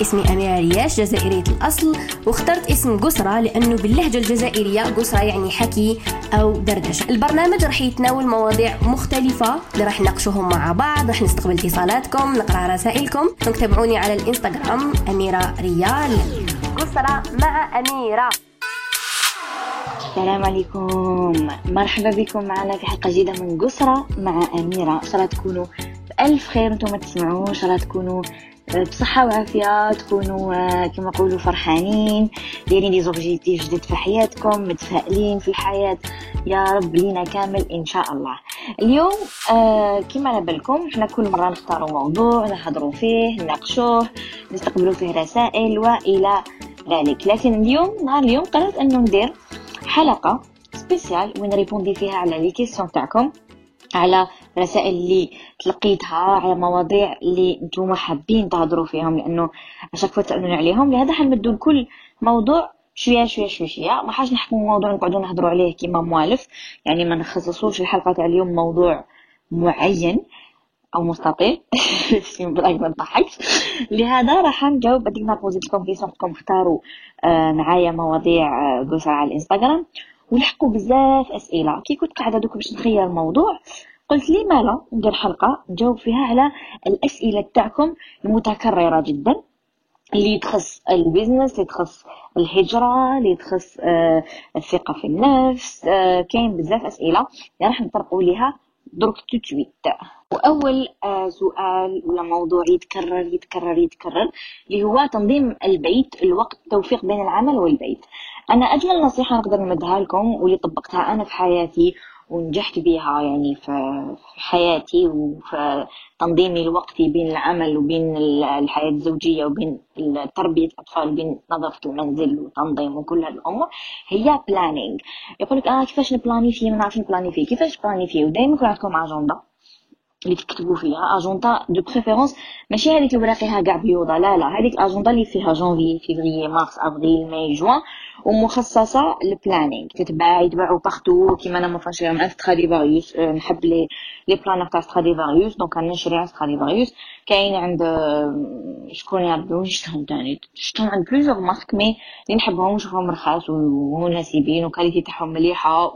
اسمي أميرة رياش جزائرية الأصل. واخترت اسم قسرة لأنه باللهجة الجزائرية قسرة يعني حكي أو دردشة. البرنامج راح يتناول مواضيع مختلفة اللي راح نناقشوهم مع بعض راح نستقبل اتصالاتكم نقرأ رسائلكم. تابعوني على الإنستغرام أميرة ريال. قسرة مع أميرة. السلام عليكم. مرحبا بكم معنا في حلقة جديدة من قسرة مع أميرة. إن شاء الله تكونوا بألف خير تسمعوا إن شاء الله تكونوا بصحة وعافية تكونوا كما نقولوا فرحانين. دايرين des objectifs جدد في حياتكم متفائلين في الحياة. يا رب لينا كامل إن شاء الله. اليوم آه، كما على بالكم إحنا كل مرة نختاروا موضوع نحضروا فيه نناقشوه نستقبلوا فيه رسائل وإلى ذلك. لكن اليوم نهار اليوم قررت أنه ندير حلقة spéciale وين répondi فيها على les questions تاعكم. على رسائل اللي تلقيتها على مواضيع اللي نتوما حابين تهضروا فيهم لأنه à chaque fois تسألوني عليهم. لهذا حنمدوا لكل موضوع شوية شوية شوية شوية. ما حاش نحكموا موضوع نقعدوا نهضروا عليه كيما موالف. يعني ما نخصصوش الحلقة تاع اليوم موضوع معين أو مستطيل. بالك ما تضحكش. لهذا راح نجاوب هذيك نهار بوزيت لكم question اختاروا آه معايا مواضيع آه على الإنستغرام. ولحقوا بزاف أسئلة. كي كنت قاعدة دوك باش نخير الموضوع قلت لي مالا ندير حلقة نجاوب فيها على الأسئلة تاعكم المتكررة جدا اللي تخص البيزنس اللي تخص الهجرة اللي تخص آه الثقة في النفس آه كاين بزاف أسئلة. اللي راح نطرقوا ليها درك تويت. وأول آه سؤال ولا موضوع يتكرر يتكرر يتكرر اللي هو تنظيم البيت الوقت التوفيق بين العمل والبيت. أنا أجمل نصيحة نقدر نمدها لكم واللي طبقتها أنا في حياتي ونجحت بها يعني في حياتي وفي تنظيمي لوقتي بين العمل وبين الحياة الزوجية وبين تربية الأطفال وبين نظافة المنزل وتنظيم وكل هالأمور هي planning يقولك آه كيفاش نبلاني فيه؟ ما نعرفش نبلاني فيه. كيفاش نبلاني فيه؟ ودائما يكون عندكم أجندة اللي تكتبوا فيها agenda de préférence ماشي هذيك اللي وراقيها كاع بيوضة لا لا هذيك الاجوندا اللي فيها جانفي فيفري مارس افريل ماي جوان ومخصصة لل planning تتباع يتباعوا partout كيما أنا مثلا نشريهم عند Stradivarius نحب les les planners تاع Stradivarius donc أنا نشري عند Stradivarius كاين عند شكون يا ربي وين تاني؟ شفتهم عند plusieurs marques mais اللي نحبهم نشوفهم رخاص ومناسبين و qualité تاعهم مليحة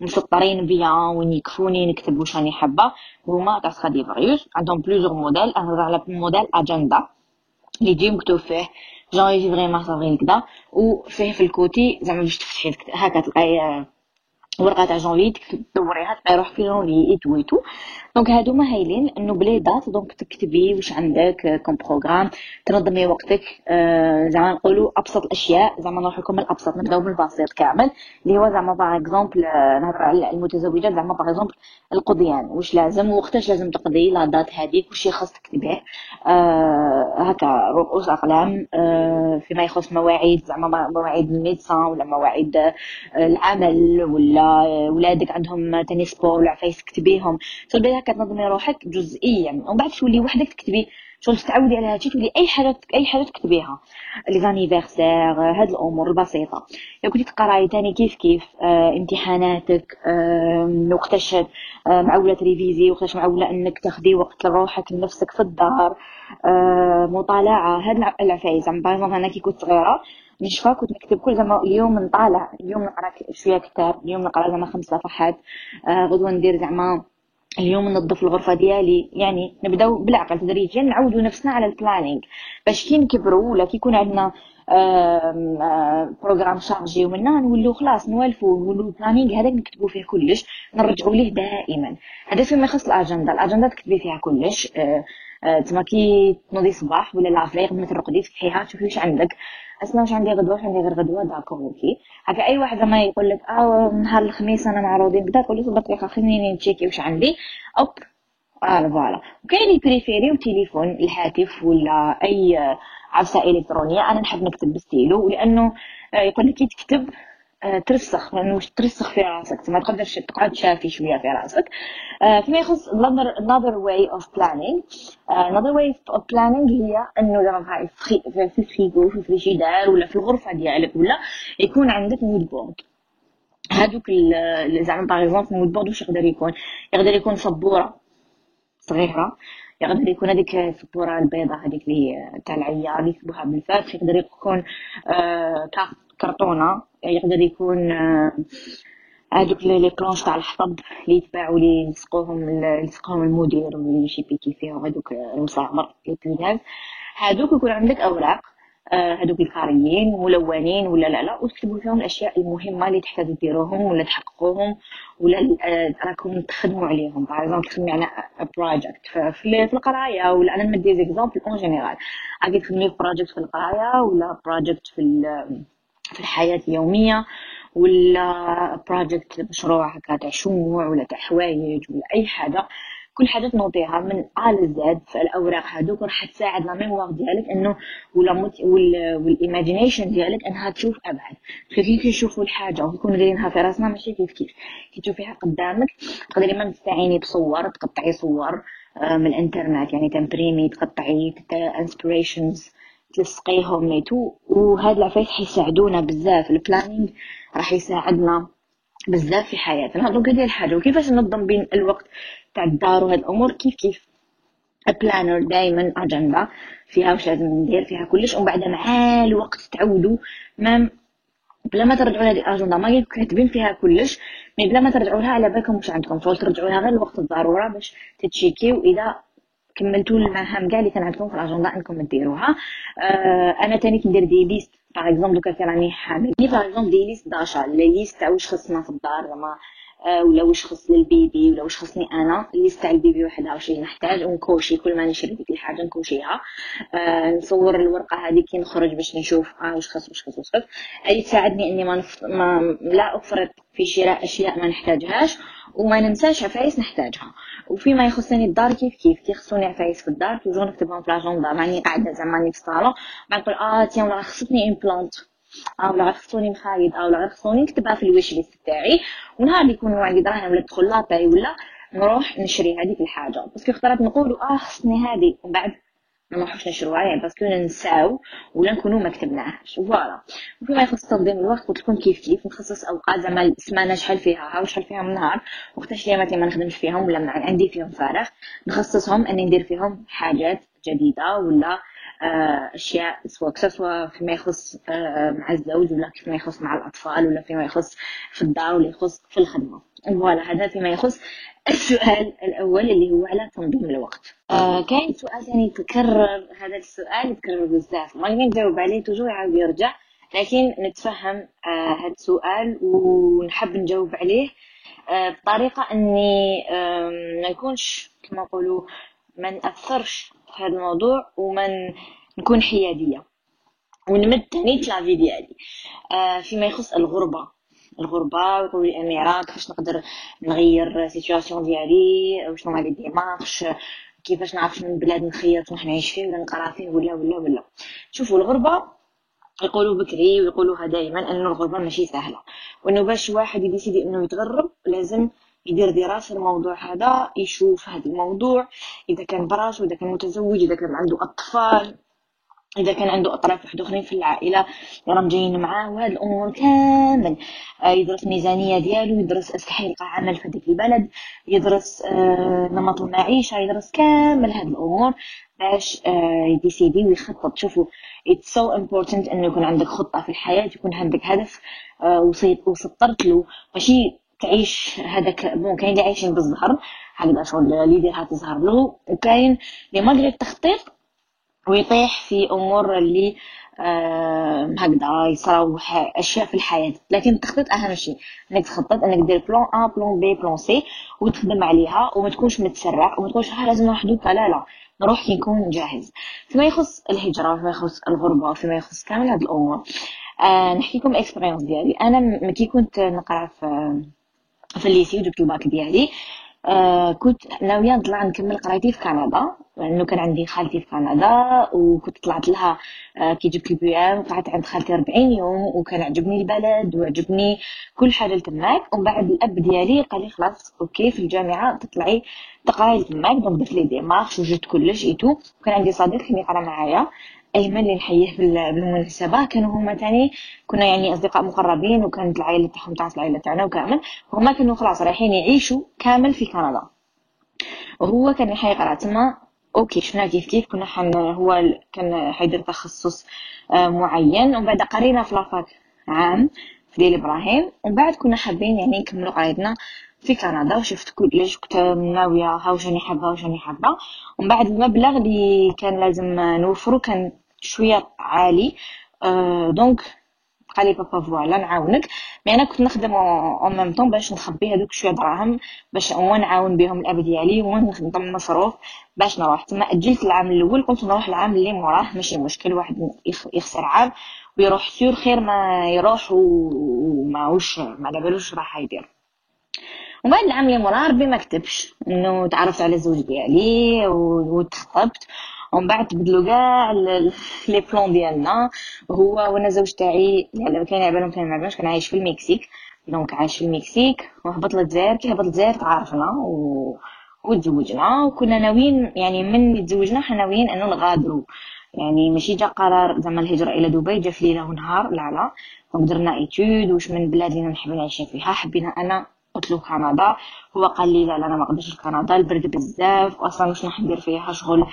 ومسطرين bien وين يكفوني نكتب واش راني حابة. هما تاع Stradivarius عندهم plusieurs modèles أنا على modèle agenda اللي يجي مكتوب فيه جانفي فيفري مارس افريل كدا وفيه في ال côté زعما باش تفتحي هكا تلقاي ورقة تاع جانفي تدوريها تلقاي روح في جانفي et tout et tout. donc هادو ما هايلين انه ب les dates donc تكتبي واش عندك comme programme تنظمي وقتك آه زعما نقولوا أبسط الأشياء زعما نروح لكم من الأبسط نبدأو بالبسيط كامل اللي هو زعما par exemple نهضر على المتزوجات زعما par exemple القضيان واش لازم وقتاش لازم تقضي la date هذيك واش خاص تكتبيه آه هكا رؤوس أقلام آه فيما يخص مواعيد زعما مواعيد ال médecin ولا مواعيد آه، العمل ولا ولادك عندهم تاني sport ولا عفايس تكتبيهم كتنظمي روحك جزئيا. ومن بعد تولي وحدك تكتبي شغل تتعودي على هادشي تولي أي حاجة أي حاجة تكتبيها. les anniversaires هاد الأمور البسيطة. لو كنتي تقراي تاني كيف كيف آه امتحاناتك آه وقتاش آه معولة تريفيزي وقتاش معولة إنك تاخدي وقت لروحك لنفسك في الدار آه مطالعة. هاد العفايس زعما par أنا كي كنت صغيرة نشفى كنت نكتب كل زعما اليوم نطالع اليوم نقرا شوية كتاب اليوم نقرا زعما خمس صفحات. آه غدوة ندير زعما اليوم ننظف الغرفة ديالي. يعني نبداو بالعقل تدريجيا نعودوا نفسنا على ال planning باش كي نكبروا ولا كي يكون عندنا programme chargé ومنا نولوا خلاص نوالفوا نولوا ال planning هذاك نكتبوا فيه كلش نرجعوا ليه دائما. هذا فيما يخص الاجنده الاجنده تكتبي فيها كلش أه تما كي تنوضي الصباح ولا العصريه قبل ما ترقدي تفتحيها تشوفي واش عندك. أسمع واش عندي غدوة واش عندي غير غدوة d'accord OK. هكا أي واحد زعما يقول لك آه نهار الخميس أنا معروضين بدا تقول له دقيقه خليني نتشيكي واش عندي. hop voilà voilà. وكاين اللي بريفيريو تليفون الهاتف ولا أي عفسه إلكترونية أنا نحب نكتب بستيلو لأنه يقول لك كي تكتب آه، ترسخ لأنه ترسخ في راسك ما تقدرش تقعد شافي شوية في راسك. آه، فيما يخص another way of planning uh, another way of planning هي إنه زعما في الفريغو في الفريجيدار ولا في الغرفة ديالك ولا يكون عندك mood board هادوك زعما par exemple mood board واش يقدر يكون؟ يقدر يكون سبورة صغيرة يقدر يكون هذيك السبورة البيضاء هذيك اللي تاع العيار اللي يكتبوها بالفاس يقدر يكون آه كرتونة. يقدر يكون آه هذوك les planches تاع الحطب اللي يتباعوا لي يلصقوهم يلصقوهم المدير واللي شي بيكي فيهم هذوك المسامر les punaises هذوك يكون عندك أوراق آه، هذوك الكاريين ملونين ولا لا لا وتكتبوا فيهم الأشياء المهمة اللي تحتاجوا ديروهم ولا تحققوهم ولا آه، راكم تخدموا عليهم. par exemple تخدمي على project في القراية ولا أنا نمد des exemples en général راكي تخدمي في project في القراية ولا project في في الحياة اليومية ولا project مشروع هكا تاع شموع ولا تاع حوايج ولا أي حاجة. كل حاجة تنوضيها من A ل Z في الأوراق هذوك راح تساعد la mémoire ديالك إنه ولا موت وال imagination ديالك إنها تشوف أبعد. كيف يشوفوا الحاجة ويكونوا دايرينها في راسنا ماشي كيف كيف. كي تشوفيها قدامك تقدري ما تستعيني بصور تقطعي صور آه، من الإنترنت. يعني تمبريمي تقطعي inspirations تلصقيهم et tout وهاد العفايس حيساعدونا بزاف. ال planning راح يساعدنا بزاف في حياتنا. donc هذه الحاجة. وكيفاش ننظم بين الوقت تاع الدار وهاد الأمور؟ كيف كيف؟ planner دائما اجندا فيها واش لازم ندير فيها كلش. ومن بعد مع الوقت تعودوا ما بلا ما ترجعوا لهذه الأجندة ما كاتبين فيها كلش. mais بلا ما ترجعوا لها على بالكم واش عندكم. شغل ترجعوا لها غير الوقت الضرورة باش تتشيكيو. إذا كملتوا المهام كاع اللي كان عندكم في الاجنده إنكم ديروها. آه أنا تاني كندير des listes par exemple دوكا راني حامل. par exemple des listes d'achat les listes تاع واش خصنا في الدار زعما. ولا واش خص لل bébé ولا واش خصني أنا. ال liste تاع ال bébé وحدها واش نحتاج ونكوشي كل ما نشري ديك الحاجة نكوشيها. آه نصور الورقة هذه كي نخرج باش نشوف آه واش خص واش خص واش خص أي تساعدني إني ما, نف... ما لا افرط في شراء أشياء ما نحتاجهاش وما ننساش عفايس نحتاجها. وفيما يخصني الدار كيف كيف؟ كي يخصوني عفايس في الدار toujours نكتبهم في l'agenda معني قاعدة زعما في الصالون. نقول آه تيام راه خصتني une plante أو لا خصوني مخايد أو لا خصوني نكتبها في ال wish list تاعي ونهار اللي يكونوا عندي دراهم ولا تدخل la paye ولا نروح نشري هذيك الحاجة. parce que خطرات نقولوا آه خصني هذه. ومن بعد ما نروحوش نشروها يعني parce que ننساو ولا نكونوا ما كتبناهاش. voilà. وفيما يخص تنظيم الوقت قلت لكم كيف كيف نخصص أوقات زعما السمانه شحال فيها وشحال فيها من النهار وقتاش الايامات اللي ما نخدمش فيهم ولا عندي فيهم فارغ. نخصصهم أني ندير فيهم حاجات جديدة ولا أشياء سواء سواء فيما يخص آه، مع الزوج ولا فيما يخص مع الأطفال ولا فيما يخص في الدار ولا يخص في الخدمة. voilà هذا فيما يخص السؤال الأول اللي هو على تنظيم الوقت. آه كاين سؤال ثاني تكرر هذا السؤال يتكرر بزاف. ما نجاوب عليه توجور يعاود يرجع. لكن نتفهم آه هذا السؤال ونحب نجاوب عليه آه بطريقة إني آه ما نكونش كما نقولوا ما نأثرش في هذا الموضوع وما نكون حيادية. ونمد تاني لافي ديالي آه فيما يخص الغربة. الغربة ويقولوا لي اميره كيفاش نقدر نغير situation ديالي وشنو هما les démarches كيفاش نعرف من بلاد نخير نروح نعيش فيه ولا نقرا فيه ولا ولا ولا. شوفوا الغربة يقولوا بكري ويقولوها دائما انه الغربة ماشي سهلة. وأنه باش واحد يديسيدي أنه يتغرب لازم يدير دراسة الموضوع هذا يشوف هذا الموضوع إذا كان براسه وإذا كان متزوج إذا كان عنده أطفال إذا كان عنده أطراف واحد آخرين في العائلة راهم جايين معاه وهاد الأمور كامل. آه، يدرس ميزانيه ديالو يدرس اسك حيلقى عمل في هذيك البلد يدرس آه، نمط المعيشة يدرس كامل هاد الأمور باش آه، يديسيدي ويخطط. شوفوا it's so important إنه يكون عندك خطة في الحياة يكون عندك هدف وسطرت له. ماشي تعيش هذاك بون كاين اللي عايشين بالزهر هكذا شغل اللي يديرها تزهر له وكاين اللي ماغري التخطيط ويطيح في أمور اللي آه هكذا يصراو أشياء في الحياة. لكن التخطيط أهم شيء إنك تخطط إنك دير plan A plan B plan C وتخدم عليها وما تكونش متسرع وما تقولش لازم نروح دوكا لا لا نروح كي نكون جاهز. فيما يخص الهجرة وفيما يخص الغربة وفيما يخص كامل هاد الأمور. آه نحكي لكم ال experience ديالي. أنا كي كنت نقرأ في في ال lycée ودرت الباك ديالي. آه كنت ناويه نطلع نكمل قرايتي في كندا لأنه كان عندي خالتي في كندا وكنت طلعت لها آه كي جبت ال BEM قعدت عند خالتي 40 يوم وكان عجبني البلد وعجبني كل حاجة تماك. ومن بعد الأب ديالي قال لي خلاص OK في الجامعة تطلعي تقراي تماك. donc درت les démarches وجدت كلش et tout وكان عندي صديق كان يقرا معايا. أيمن اللي نحييه بالمناسبة. كانوا هما تاني كنا يعني أصدقاء مقربين وكانت العائلة تاعهم تعرف العائلة تاعنا وكامل. هما كانوا خلاص رايحين يعيشوا كامل في كندا. وهو كان يقرا تما OK شفنا كيف كيف. كنا حن هو كان حيدير تخصص آه، معين. ومن بعد قرينا في la fac عام في دالي إبراهيم. ومن بعد كنا حابين يعني نكملوا قرايتنا في كندا. وشفت كلش كنت ناوية ها واش راني حابة واش راني حابة ومن بعد المبلغ اللي كان لازم نوفرو كان شوية عالي. donc قالي بابا voilà نعاونك. mais أنا كنت نخدم en même temps باش نخبي هذوك شوية دراهم باش هو نعاون بهم الأب ديالي ونخدم مصروف باش نروح. تما أجلت العام الأول قلت نروح العام اللي موراه ماشي مشكل واحد يخسر عام ويروح sûr خير ما يروح وماهوش ما على بالوش راح يدير. ومن بعد العام اللي موراه ربي ما كتبش إنه تعرفت على الزوج ديالي وتخطبت. ومن بعد تبدلوا كاع les plans ديالنا. هو وأنا زوج تاعي يعني كان على بالهم كان ما كان عايش في المكسيك. donc عايش في المكسيك وهبط للجزائر. كي هبط للجزائر تعرفنا و... وتزوجنا. وكنا ناويين يعني من تزوجنا حنا ناويين انه نغادروا يعني ماشي جا قرار زعما الهجرة إلى دبي جا في ليلة ونهار. لا لا. donc درنا étude واش من البلاد اللي نحب نعيش فيها. حبينا أنا قلت له كندا. هو قال لي لا لا أنا ما لكندا البرد بزاف. واصلا واش راح ندير فيها؟ شغل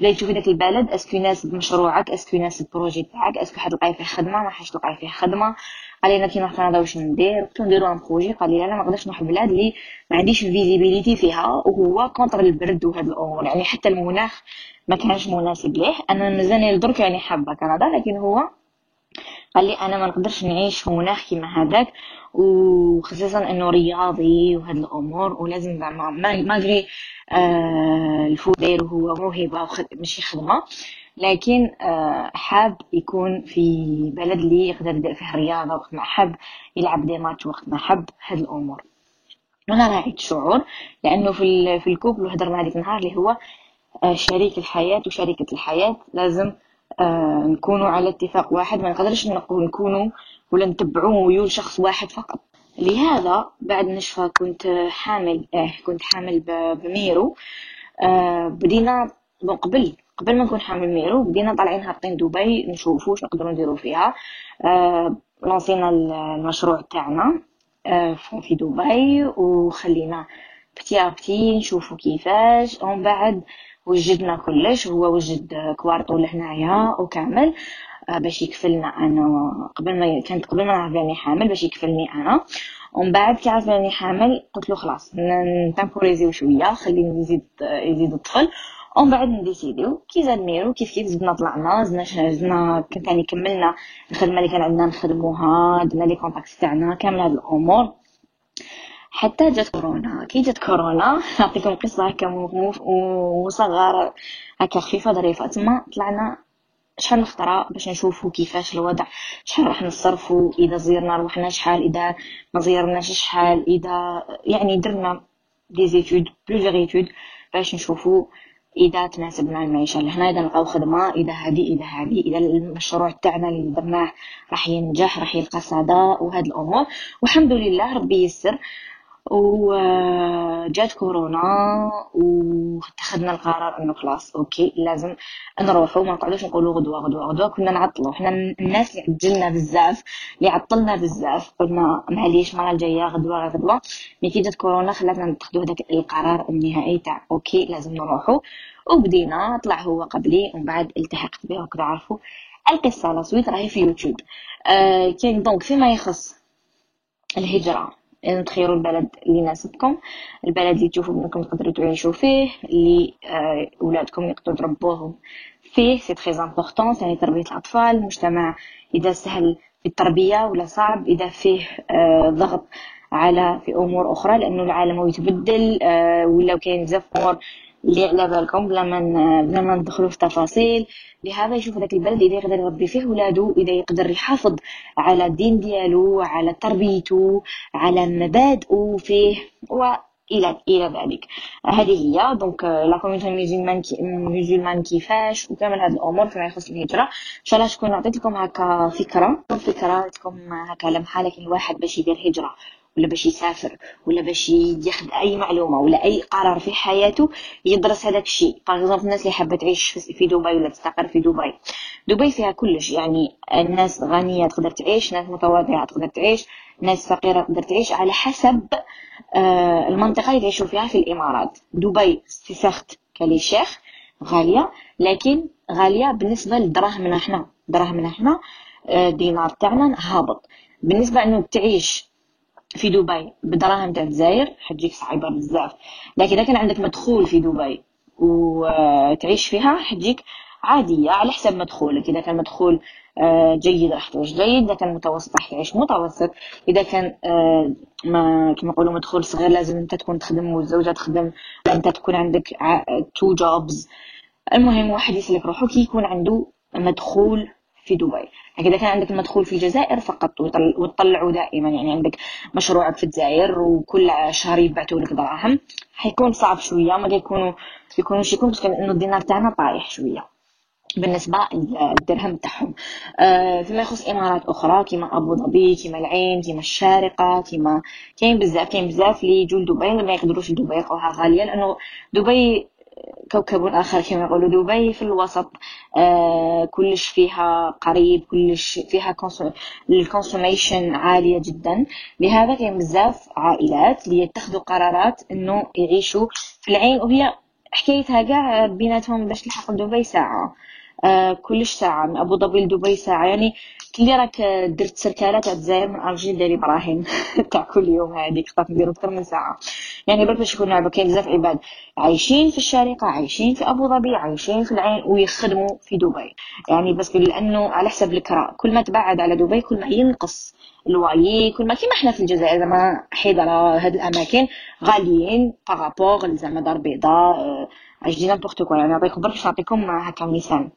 تبداي تشوفي داك البلد est-ce que يناسب مشروعك est-ce que يناسب ال projet تاعك est-ce que حتلقاي فيه خدمة ما حاش تلقاي فيه خدمة. قال لي كي نروح كندا واش ندير؟ قلت له نديرو un projet قال لي لا ما نقدرش نروح بلاد اللي ما عنديش visibilité فيها وهو contre البرد وهاد الأمور يعني حتى المناخ ما كانش مناسب ليه. أنا مازالني درك يعني حابه كندا لكن هو قال لي أنا ما نقدرش نعيش في مناخ كيما هذاك وخصوصا إنه رياضي وهاد الأمور ولازم زعما malgré آه ال foot داير هو موهبة ماشي خدمة. لكن آه حاب يكون في بلد اللي يقدر يدير فيه رياضة وقت ما حب يلعب دي ماتش وقت ما حب هاد الأمور. أنا راعيت الشعور لأنه في في الكوبل هضرنا هذيك النهار اللي هو آه شريك الحياة وشريكة الحياة لازم آه نكونوا على اتفاق واحد. ما نقدرش نكونوا ولا نتبعوا ميول شخص واحد فقط. لهذا بعد نشفى كنت حامل آه كنت حامل بميرو. آه بدينا قبل قبل ما نكون حامل ميرو بدينا طالعين هابطين دبي نشوفوا واش نقدروا نديروا فيها. آه لانسينا المشروع تاعنا آه في دبي وخلينا بتي بتي نشوفوا كيفاش. ومن بعد وجدنا كلش هو وجد كوارطو لهنايا وكامل آه، باش يكفلنا أنا قبل ما كانت قبل ما نعرف راني حامل باش يكفلني أنا. ومن بعد كي عرف راني حامل قلت له خلاص نتمبوريزيو شوية خليني يزيد يزيد الطفل. ومن بعد نديسيديو كي زاد ميرو كيف كيف زدنا طلعنا زدنا زدنا يعني كملنا الخدمة اللي كان عندنا نخدموها درنا les contacts تاعنا كامل هاد الأمور. حتى جات كورونا. كي جات كورونا نعطيكم قصه هكا مصغره هكا خفيفة ظريفة. تما طلعنا شحال من خطرة باش نشوفو كيفاش الوضع. شحال راح نصرفو؟ إذا زيرنا روحنا شحال؟ إذا ما زيرناش شحال؟ إذا يعني درنا des études plusieurs études باش نشوفو إذا تناسبنا المعيشة. لهنا إذا نلقاو خدمة إذا هادي إذا هادي. إذا المشروع تاعنا اللي درناه راح ينجح راح يلقى صدى وهاد الأمور. والحمد لله ربي يسر. وجات كورونا واتخذنا القرار انه خلاص okay لازم نروحوا ما نقعدوش نقولوا غدوة غدوة غدوة كنا نعطلوا. حنا الناس اللي عجلنا بزاف اللي عطلنا بزاف قلنا معليش المرة الجاية غدوة غدوة. mais كي جات كورونا خلاتنا نتخذوا هذاك القرار النهائي تاع okay لازم نروحوا. وبدينا طلع هو قبلي ومن بعد التحقت به وكذا عرفوا. القصة لا راهي في يوتيوب. آه كاين donc فيما يخص الهجرة. تخيروا البلد اللي يناسبكم البلد اللي تشوفوا انكم تقدروا تعيشوا فيه اللي آه، اولادكم يقدروا تربوهم فيه. c'est très important يعني تربيه الاطفال المجتمع اذا سهل في التربية ولا صعب. اذا فيه آه، ضغط على في أمور أخرى لأنه العالم يتبدل آه، ولا كاين بزاف أمور اللي على بالكم بلا ما بلا ما ندخلوا في تفاصيل. لهذا يشوف ذاك البلد إذا يقدر يربي فيه ولادو إذا يقدر يحافظ على الدين ديالو على تربيته على مبادئه فيه والى إلى ذلك. هذه هي donc la communauté musulmane musulmane كيفاش وكامل هذه الأمور فيما يخص الهجرة. إن شاء الله تكون عطيت لكم هكا فكرة. فكرة تكون هكا لمحة لكن الواحد باش يدير هجرة. ولا باش يسافر ولا باش ياخذ أي معلومة ولا أي قرار في حياته يدرس هذاك الشيء. par الناس اللي حابة تعيش في دبي ولا تستقر في دبي. دبي فيها كلش يعني الناس غنية تقدر تعيش ناس متواضعة تقدر تعيش ناس فقيرة تقدر تعيش على حسب آه، المنطقة اللي يعيشوا فيها في الإمارات. دبي سيسخت كالي شيخ غالية لكن غالية بالنسبة لدراهمنا إحنا دراهمنا إحنا الدينار تاعنا هابط. بالنسبة إنه تعيش في دبي بدراهم تاع الجزائر حتجيك صعيبة بزاف. لكن إذا كان عندك مدخول في دبي وتعيش فيها حتجيك عادية على حسب مدخولك. إذا كان مدخول آه، جيد راح تعيش جيد. إذا كان متوسط راح تعيش متوسط. إذا كان آه، ما كما يقولوا مدخول صغير لازم أنت تكون تخدم والزوجة تخدم. أنت تكون عندك تو جوبز المهم واحد يسلك روحه كي يكون عنده مدخول في دبي. إذا كان عندك المدخول في الجزائر فقط وتطلعوا دائما. يعني عندك مشروعك في الجزائر وكل شهر يبعثوا لك دراهم. حيكون صعب شوية ما يكونوا يكونوش يكون بس انه الدينار تاعنا طايح شوية بالنسبة للدرهم تاعهم. آه فيما يخص إمارات أخرى كما أبو ظبي كما العين كما الشارقة كما كاين بزاف كاين بزاف اللي يجوا لدبي ما يقدروش لدبي يلقوها غالية لأنه دبي كوكب آخر كما يقولوا دبي في الوسط. آه كلش فيها قريب كلش فيها الكونسوميشن عالية جدا. لهذا كاين بزاف عائلات اللي يتخذوا قرارات إنه يعيشوا في العين. وهي حكايتها كاع بيناتهم باش تلحق دبي ساعة. آه كلش ساعة من أبو ظبي لدبي ساعة. يعني كلي راك درت سركالة تاع الجزائر من ألجير ديري إبراهيم. تاع كل يوم هذيك خطات نديرو أكثر من ساعة. يعني برك باش يكونوا كاين بزاف عباد. عايشين في الشارقة عايشين في أبو ظبي عايشين في العين ويخدموا في دبي. يعني بس لأنه على حسب الكراء كل ما تبعد على دبي كل ما ينقص الوايي كل ما كيما حنا في الجزائر زعما حيدرة هاد الأماكن غاليين par rapport زعما دار بيضاء je dis n'importe quoi. يعني نعطيكم برك نعطيكم هكا مثال.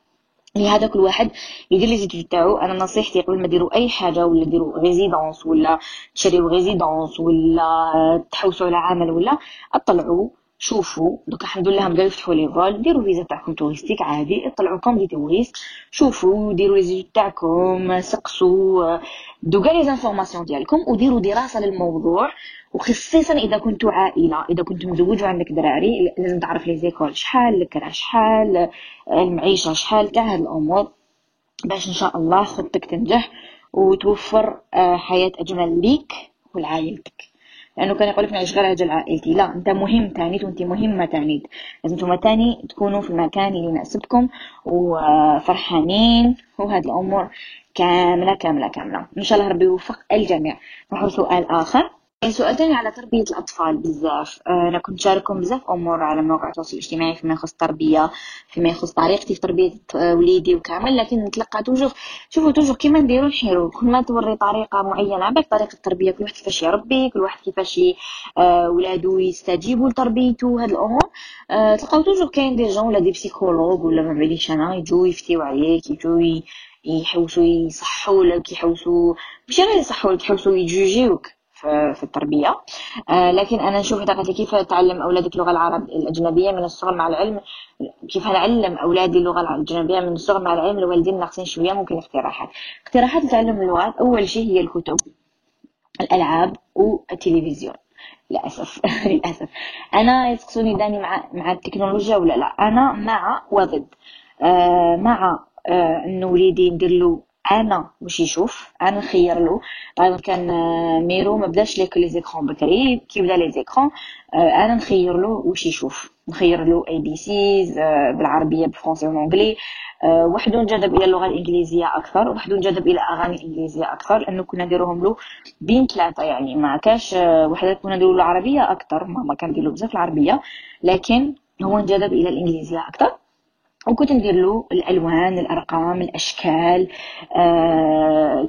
لهذا كل واحد يدير les études تاعو أنا نصيحتي قبل ما ديروا أي حاجة ولا ديروا résidence ولا تشريو résidence ولا تحوسوا على عمل ولا اطلعوا شوفوا دوك الحمد لله يفتحوا les vols ديروا فيزا تاعكم touristique عادي اطلعوا comme des touristes شوفوا ديروا لي تاعكم سقسوا دوكا les informations ديالكم وديروا دراسة للموضوع. وخصيصا إذا كنتوا عائلة إذا كنتوا مزوج وعندك دراري لازم تعرف les écoles شحال الكرا شحال المعيشة شحال تاع هاد الأمور. باش إن شاء الله خطتك تنجح وتوفر آه، حياة أجمل ليك ولعائلتك لأنه كاين يقول لك نعيش غير أجل عائلتي لا أنت مهم تاني وأنت مهمة تاني لازم أنتم تاني تكونوا في المكان اللي يناسبكم وفرحانين. وهذه الأمور كاملة كاملة كاملة. إن شاء الله ربي يوفق الجميع. نروح سؤال آخر. سؤال تاني على تربية الأطفال بزاف. آه، أنا كنت شاركهم بزاف أمور على مواقع التواصل الاجتماعي فيما يخص التربية فيما يخص طريقتي في تربية آه، وليدي وكامل لكن نتلقى توجور شوفوا توجور كيما نديرو نحيرو كل ما توري طريقة معينة عباك طريقة التربية كل واحد كيفاش يربي كل واحد كيفاش آه، ولادو يستجيبوا لتربيته هاد الأمور. تلقاو توجور كاين دي جون ولا دي بسيكولوج ولا ما بعديش أنا يجوا يفتيو عليك يجوا يحوسوا يصحوا لك ماشي غير يصحوا لك يجوجيوك. في التربية. آه، لكن أنا نشوف كيف تعلم اولادك اللغة العربيه الأجنبية من الصغر مع العلم. كيف نعلم اولادي اللغة الأجنبية من الصغر مع العلم. الوالدين ناقصين شوية ممكن اقتراحات. اقتراحات تعلم اللغات. أول شيء هي الكتب الألعاب والتلفزيون. للأسف للأسف. أنا يسقسوني راني مع مع التكنولوجيا ولا لا؟ أنا مع وضد. آه مع آه إنه وليدي ندير له أنا واش يشوف أنا نخير له. طيب كان آه، ميرو ما بداش ليك les écrans بكري كي بدا les écrans آه، أنا نخير له واش يشوف. نخير له ABCs بالعربية بالفرنسي والانجلي آه، وحده انجذب إلى اللغة الإنجليزية أكثر وحده انجذب إلى أغاني الانجليزيه أكثر لأنه كنا نديروهم له بين ثلاثة يعني. ما كاش وحدة كنا نديرو له العربية أكثر ماما كان نديرو بزاف العربية لكن هو انجذب إلى الإنجليزية أكثر. وكنت ندير له الألوان الأرقام الأشكال آه،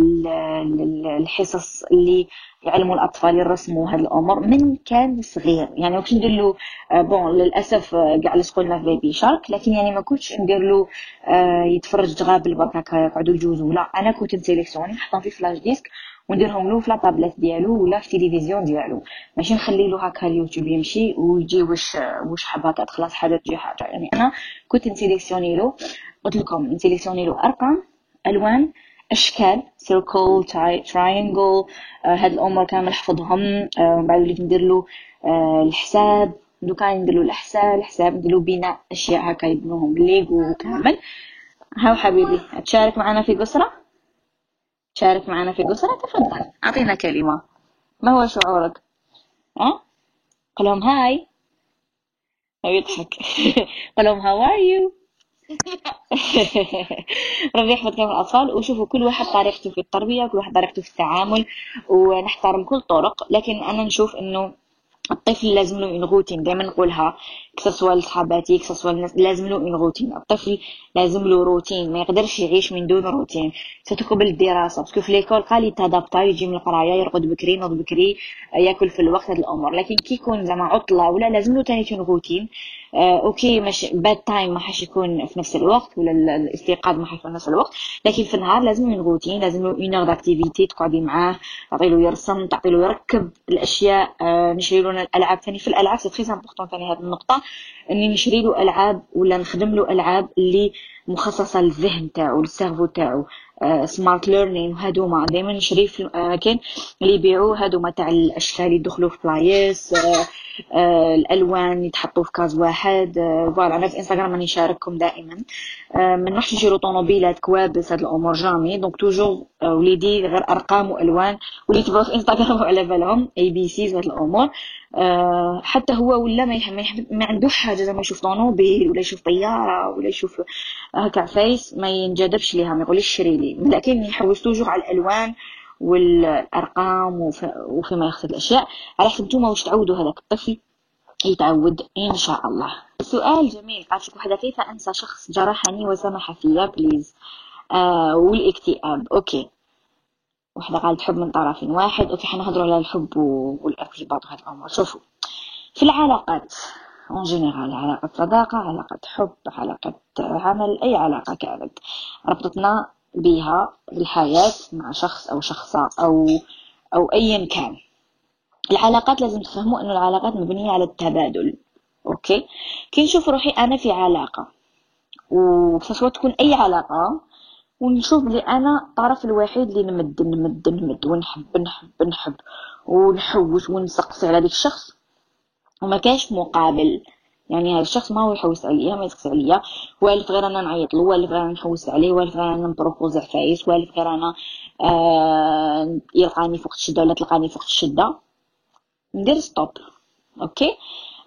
الحصص اللي يعلموا الأطفال يرسموا هذه الأمور من كان صغير. يعني كنت ندير له آه، bon للأسف آه، كاع لصقوا في Baby Shark لكن يعني ما كنتش ندير له يتفرج تغابل برك هكا يقعدوا يجوزوا. لا أنا كنت نسيليكسيوني نحطهم في flash disque ونديرهم له في la tablette ديالو ولا في التلفزيون ديالو. ماشي نخلي له هكا اليوتيوب يمشي ويجي واش واش حاب هكا تخلص حاجة تجي حاجة. يعني أنا كنت نسيليكسيوني له قلت لكم نسيليكسيوني له أرقام ألوان أشكال circle triangle هاد الأمور كامل حفظهم. آه، ومن بعد وليت ندير له آه، الحساب. دوكا ندير له الحساب الحساب ندير له بناء أشياء هكا يبنوهم ليغو كامل. هاو حبيبي تشارك معنا في قصرة؟ شارك معنا في القصرة تفضل. أعطينا كلمة. ما هو شعورك؟ أه؟ قل لهم hi. ويضحك قول لهم how are you ربي يحفظ كامل الأطفال. وشوفوا كل واحد طريقته في التربية كل واحد طريقته في التعامل. ونحترم كل طرق. لكن أنا نشوف إنه الطفل لازم له دائما نقولها كسوا لصحاباتي كسوا الناس لازم له une routine. الطفل لازم له روتين ما يقدرش يعيش من دون روتين. ستقبل الدراسة parce que في l'école قاع يتأدابتا يجي من القراية يرقد بكري ينوض بكري ياكل في الوقت هاد الأمور. لكن كي يكون زعما عطلة ولا لازم له تاني روتين آه okay مش bedtime ما حش يكون في نفس الوقت ولا الاستيقاظ ما حيكون في نفس الوقت. لكن في النهار لازم له روتين لازم له une heure d'activité تقعدي معاه تعطي له يرسم تعطي له يركب الأشياء آه نشري له الألعاب. ثاني في الألعاب c'est très important ثاني هذه النقطة. أني نشري له ألعاب ولا نخدم له ألعاب اللي مخصصة للذهن تاعو لل cerveau تاعو. smart learning وهادوما دائما نشري في الأماكن اللي يبيعوا هادوما تاع الاشكال اللي يدخلوا في بلايص آه آه الألوان يتحطوا في case واحد آه voilà. أنا في انستغرام راني نشارككم دائما. آه ما نروحش نشرو طوموبيلات كوابيس هاد الأمور jamais. donc toujours آه وليدي غير أرقام وألوان. واللي تبعوا في انستغرام على بالهم ABCs وهاد الأمور. آه حتى هو ولا ما ما, عندوش حاجة زعما يشوف طوموبيل ولا يشوف طيارة ولا يشوف هكا عفايس ما ينجذبش ليها ما يقوليش شري لي. لكن يحوس toujours على الألوان والأرقام وفيما يخص الأشياء. على حسب نتوما واش تعودوا هذاك الطفل يتعود إن شاء الله. سؤال جميل. قال لك وحده كيف أنسى شخص جرحني وسمح فيا please آه والإكتئاب. okay. وحده قالت حب من طرف واحد okay حنهضروا على الحب والارتباط وهذه الأمور. شوفوا في العلاقات en général علاقة صداقة علاقة حب علاقة عمل أي علاقة كانت ربطتنا بها الحياة مع شخص أو شخصة أو أو أيا كان. العلاقات لازم تفهموا أنه العلاقات مبنية على التبادل okay؟ كي نشوف روحي أنا في علاقة وسواء تكون أي علاقة ونشوف بلي أنا الطرف الوحيد اللي نمد نمد نمد ونحب نحب نحب ونحوس ونسقسي على ديك الشخص. وما كاش مقابل. يعني هذا الشخص ما هو يحوس عليا ما يسقسي عليا. والف غير أنا نعيط له والف غير أنا نحوس عليه والف غير أنا ن propose عفايس والف غير أنا آه يلقاني فوق الشدة ولا تلقاني فوق الشدة. ندير stop okay؟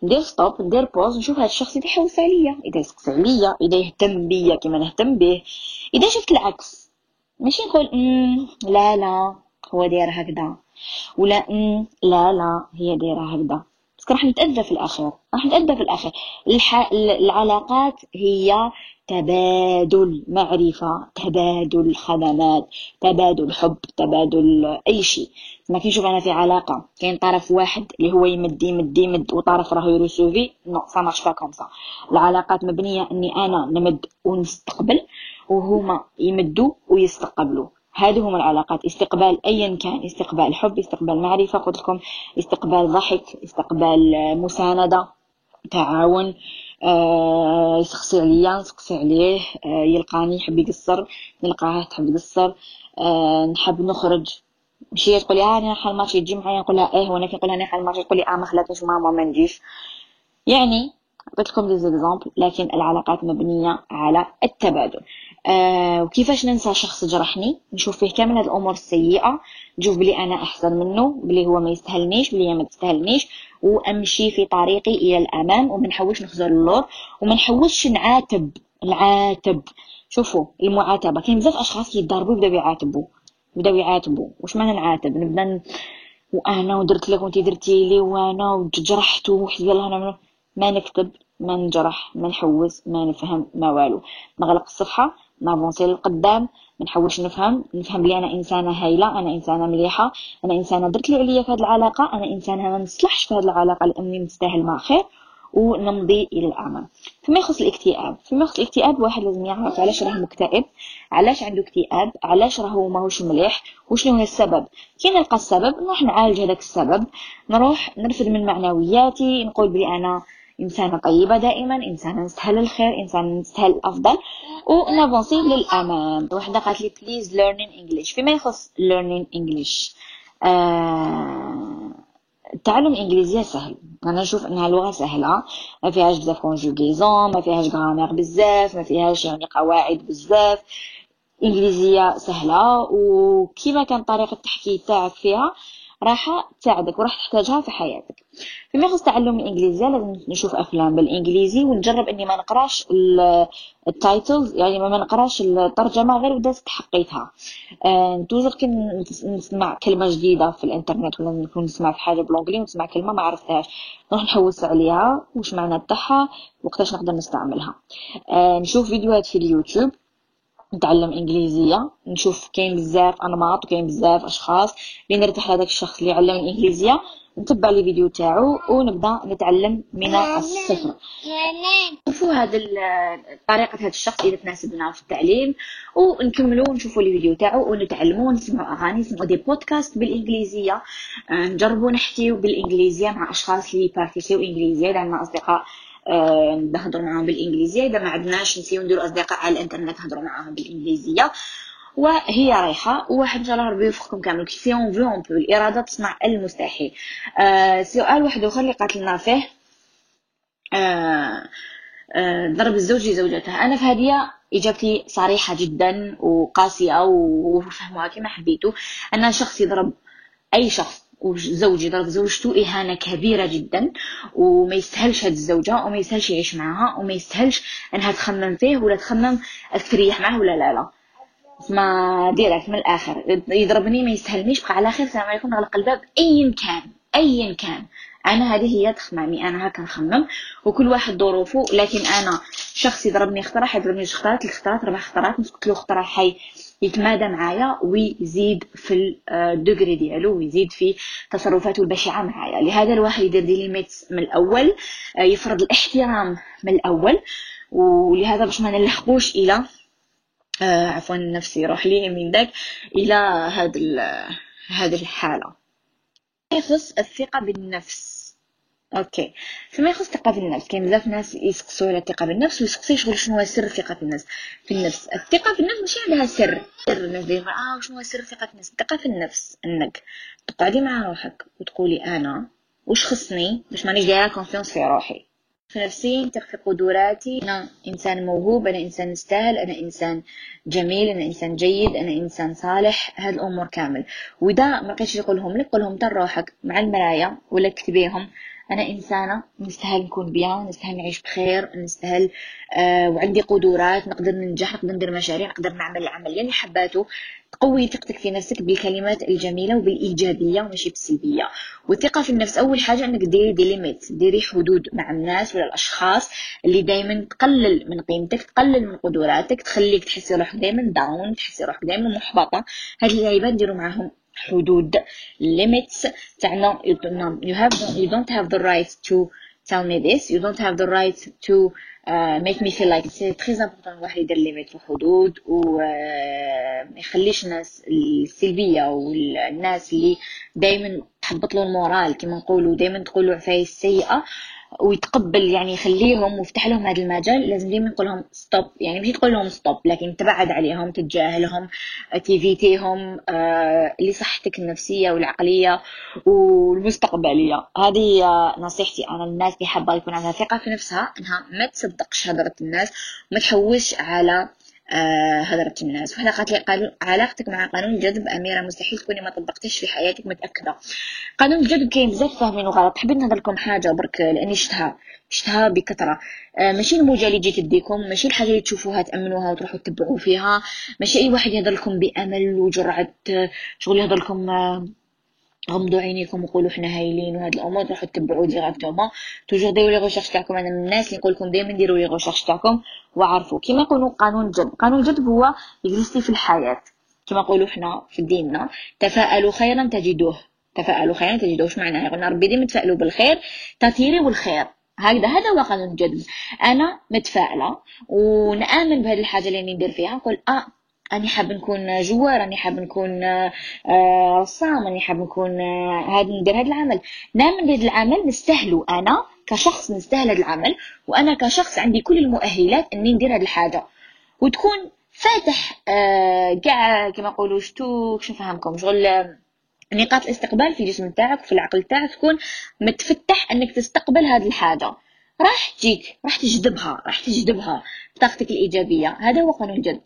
ندير stop ندير pause نشوف هذا الشخص اذا يحوس عليا إذا يسقسي عليا إذا يهتم بيا كما نهتم به. إذا شفت العكس ماشي نقول لا لا هو داير هكذا. ولا لا لا هي دايرة هكذا. راح نتأذى في الآخر راح نتأذى في الآخر. الح... العلاقات هي تبادل معرفة تبادل خدمات تبادل حب تبادل أي شيء. ما كي نشوف أنا في علاقة كاين طرف واحد اللي هو يمد يمد يمد وطرف راهو يرسوفي. non ça marche comme ça العلاقات مبنية أني أنا نمد ونستقبل وهما يمدوا ويستقبلوا. هذه هم العلاقات. استقبال أيا كان استقبال حب استقبال معرفة قلت لكم استقبال ضحك استقبال مساندة تعاون آه يسقسي عليا نسقسي عليه آه يلقاني يحب يقصر نلقاه تحب يقصر آه نحب نخرج. مشي تقولي آه أنا حال ماشي تجي معايا نقول لها إيه وأنا كي نقول لها حال ماشي تقولي آه ما خلاتنيش ماما ما نجيش يعني عطيت لكم دي لكن العلاقات مبنية على التبادل. آه وكيفاش ننسى شخص جرحني؟ نشوف فيه كامل هذه الأمور السيئة. نشوف بلي أنا أحسن منه بلي هو ما يستاهلنيش بلي هي ما تستاهلنيش. وأمشي في طريقي إلى الأمام وما نحوش نخزر اللور وما نحوسش نعاتب نعاتب. شوفوا المعاتبة كاين بزاف أشخاص يتضاربوا يبداو يعاتبوا يبداو يعاتبوا. واش معنى نعاتب؟ نبدا ن... وأنا ودرت لك وانت درتي لي وأنا وجرحت وحد يلا ما نكتب ما نجرح ما نحوس ما نفهم ما والو. نغلق الصفحة. نافونسي للقدام ما نحاولش نفهم. نفهم بلي أنا إنسانة هايلة أنا إنسانة مليحة أنا إنسانة درت لي عليا في هذه العلاقة أنا إنسانة ما نصلحش في هذه العلاقة لأني نستاهل مع خير ونمضي إلى الامام فيما يخص الاكتئاب فيما يخص الاكتئاب واحد لازم يعرف علاش راه مكتئب علاش عنده اكتئاب علاش راهو ماهوش مليح وشنو هو السبب. كي نلقى السبب نروح نعالج هذاك السبب نروح نرفد من معنوياتي نقول بلي أنا إنسانة طيبة دائما إنسانة نستاهل الخير إنسانة نستاهل الأفضل. ون avancer للأمام وحدة قالت لي please learning English. فيما يخص learning English. آه... تعلم الإنجليزية سهل. أنا نشوف أنها لغة سهلة. ما فيهاش بزاف conjugaison ما فيهاش grammaire بزاف ما فيهاش يعني قواعد بزاف. إنجليزية سهلة. وكيما كان طريقة التحكي تاعك فيها راح تساعدك وراح تحتاجها في حياتك. فيما يخص تعلم الإنجليزية لازم نشوف أفلام بالإنجليزي ونجرب إني ما نقراش ال titles يعني ما نقراش الترجمة غير بدات تحقيتها آه toujours كي نسمع كلمة جديدة في الإنترنت ولا نكون سمعت حاجة ب l'anglais ونسمع كلمة ما عرفتهاش. نروح نحوس عليها واش معنى تاعها وقتاش نقدر نستعملها. آه نشوف فيديوهات في اليوتيوب. نتعلم إنجليزية نشوف كاين بزاف أنماط وكاين بزاف أشخاص. اللي نرتاح لهذاك الشخص اللي يعلم الانجليزيه نتبع les vidéos تاعو ونبدا نتعلم من الصفر. نشوفوا هذا طريقة هذا الشخص إذا تناسبنا في التعليم ونكملوا ونشوفوا les vidéos تاعو ونتعلموا ونسمعوا أغاني نسمعوا des podcasts بالإنجليزية. آه، نجربوا نحكيو بالإنجليزية مع أشخاص اللي بارتيسيو إنجليزية عندنا أصدقاء نهضروا معاهم بالإنجليزية. إذا ما عندناش نيسيو نديروا أصدقاء على الإنترنت نهضروا معاهم بالإنجليزية. وهي رايحة. وواحد إن شاء الله ربي يوفقكم كامل. si on veut on الإرادة تصنع المستحيل. آه سؤال واحد آخر اللي قاتلنا فيه. آه آه ضرب الزوج لزوجته. أنا في هذه إجابتي صريحة جدا وقاسية وفهموها كما حبيتوا أن شخص يضرب أي شخص. وزوج يضرب زوجته إهانة كبيرة جدا وما يستاهلش هاد الزوجة وما يستاهلش يعيش معاها وما يستاهلش أنها تخمم فيه ولا تخمم تريح معاه ولا لا لا. ما direct من الآخر. يضربني ما يستاهلنيش بقى على خير السلام عليكم نغلق الباب. أيا كان أيا كان أنا هذه هي تخمامي أنا هكا نخمم وكل واحد ظروفه لكن أنا شخص يضربني خطره حيضربني خطرات الخطرات ربع خطرات نسكت له خطره حي. يتمادى معايا ويزيد في الدوغري ديالو ويزيد في تصرفاته البشعة معايا. لهذا الواحد يدير des limites من الأول آه، يفرض الاحترام من الأول. ولهذا باش ما نلحقوش إلى آه عفوا نفسي روح لي من ذاك إلى هاد هذه الحالة. يخص الثقة بالنفس. أوكي. فيما يخص الثقه في النفس. كاين بزاف ناس يسقسوا على الثقة بالنفس ويسقسوا شغل شنو هو سر الثقة في النفس. في النفس. الثقة في النفس ماشي عندها سر. سر الناس دايما آه شنو هو سر الثقة في النفس؟ الثقة في النفس إنك تقعدي مع روحك وتقولي أنا وش خصني باش مانيش دايرة confiance في روحي؟ في نفسي نثق في قدراتي أنا إنسان موهوب أنا إنسان نستاهل أنا إنسان جميل أنا إنسان جيد أنا إنسان صالح. هاد الأمور كامل. وإذا ما بقيتش يقولهم لك قولهم تر روحك مع المرايه ولا كتبيهم. أنا إنسانة نستاهل نكون bien نستاهل نعيش بخير نستاهل آه وعندي قدرات نقدر ننجح نقدر ندير مشاريع نقدر نعمل العمل. اللي يعني حباته تقوي ثقتك في نفسك بالكلمات الجميلة وبالإيجابية وماشي بالسلبيه والثقة في النفس أول حاجة إنك ديري des limites ديري حدود مع الناس ولا الأشخاص اللي دائما تقلل من قيمتك تقلل من قدراتك تخليك تحسي روحك دائما down تحسي روحك دائما محبطة. هاد اللعيبات ديروا معاهم حدود limits. تاعنا you have you don't have the right to tell me this. You don't have the right to uh, make me feel like c'est très important الواحد يدير limites وحدود وما uh, يخليش الناس السلبية والناس اللي دائما تحبط له ال moral كما نقولوا دائما تقولوا عفايس سيئه ويتقبل يعني يخليهم ويفتح لهم هذا المجال لازم ديما يقول لهم stop يعني مش تقول لهم stop لكن تبعد عليهم تتجاهلهم ت évite يهم آه لصحتك النفسية والعقلية والمستقبلية. هذه نصيحتي أنا للناس اللي حابة يكون عندها ثقة في نفسها إنها ما تصدقش هضرة الناس وما تحوش على آه هضرت الناس. وحنا قالت لي قالوا علاقتك مع قانون الجذب أميرة مستحيل تكوني ما طبقتيش في حياتك متأكدة. قانون الجذب كاين بزاف فاهمين غلط. حبيت نهضر لكم حاجة برك لأني شفتها شفتها بكثرة. آه ماشي الموجة اللي تجي تديكم ماشي الحاجة اللي تشوفوها تأمنوها وتروحوا تتبعوا فيها. ماشي أي واحد يهضر لكم بأمل وجرعة شغل يهضر لكم آه غمضوا عينيكم وقولوا حنا هايلين وهاد الأمور تروحوا تتبعوا ديريكتومون توجور ديروا لي ريغيرش تاعكم أنا من الناس اللي نقول لكم دائما ديروا لي ريغيرش تاعكم وعرفوا. كما يقولوا قانون الجذب قانون الجذب هو يجلسي في الحياة. كما نقولوا حنا في ديننا تفاءلوا خيرا تجدوه. تفاءلوا خيرا تجدوه. معناها؟ قلنا ربي ديما تفائلوا بالخير تطيري بالخير هكذا هذا هو قانون الجذب أنا متفائلة ونآمن بهذه الحاجة اللي ندير فيها نقول آه راني حاب نكون جوار راني حاب نكون آه، رسام راني حاب نكون آه، هاد ندير هاد العمل. نعمل بهذا العمل نستاهلو. أنا كشخص نستاهل هذا العمل وأنا كشخص عندي كل المؤهلات إني ندير هاد الحاجة. وتكون فاتح آه، كاع كما نقولوا شتو كيف نفهمكم شغل نقاط الاستقبال في الجسم تاعك وفي العقل تاعك تكون متفتح إنك تستقبل هذه الحاجة. راح تجيك راح تجذبها راح تجذبها بطاقتك الإيجابية. هذا هو قانون الجذب.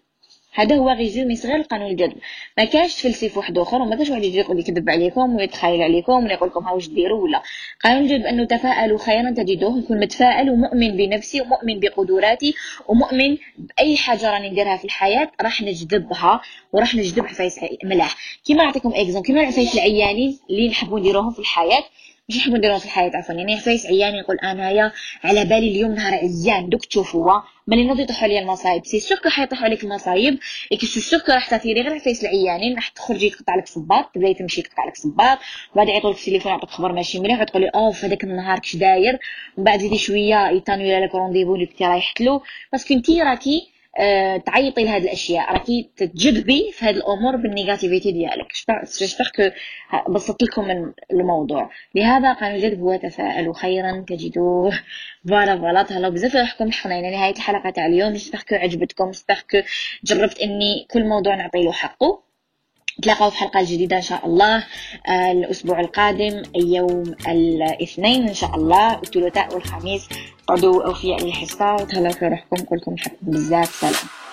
هذا هو ريزومي صغير لقانون الجذب. ما كاش تفلسف واحد آخر وما كاش واحد يجي يقول يكذب عليكم ويتخيل عليكم ولا يقول لكم ها واش ديروا ولا. قانون الجذب أنه تفاءلوا خيرا تجدوه يكون متفائل ومؤمن بنفسي ومؤمن بقدراتي ومؤمن بأي حاجة راني نديرها في الحياة راح نجذبها وراح نجذب عفايس ملاح. كيما نعطيكم exemple كيما العفايس العيانين اللي نحبوا نديروهم في الحياة مش نحبوا نديروهم في الحياة عفوا. يعني عفايس عيان يقول أنايا على بالي اليوم نهار عيان دوك تشوفوا. ملي نوض يطيحوا عليا المصايب c'est que حيطيحوا عليك المصايب et que c'est que راح تثيري غير عفايس العيانين راح تخرجي تقطع لك صباط تبداي تمشي تقطع لك صباط وبعد يعيطوا لك التليفون يعطيك خبر ماشي مليح وتقولي أوف هذاك النهار كش داير؟ ومن بعد زيدي شوية ي annuler لك rendez-vous اللي كنتي رايحت له. parce que انتي راكي تعيطي لهذه الأشياء. راكي تجذبي في هذه الأمور بال négativité ديالك. j'espère que بسطت لكم الموضوع. لهذا قانون الجذب هو تفاءلوا خيرا تجدوه voilà voilà. تهلاو بزاف روحكم. لحقنا نهاية الحلقة تاع اليوم. j'espère que عجبتكم. j'espère que جربت إني كل موضوع نعطي له حقه نتلاقاو في حلقة جديدة إن شاء الله. آه، الأسبوع القادم يوم الاثنين إن شاء الله الثلاثاء والخميس. قعدوا أوفياء للحصة وتهلاو في روحكم. كلكم نحبكم بزاف سلام.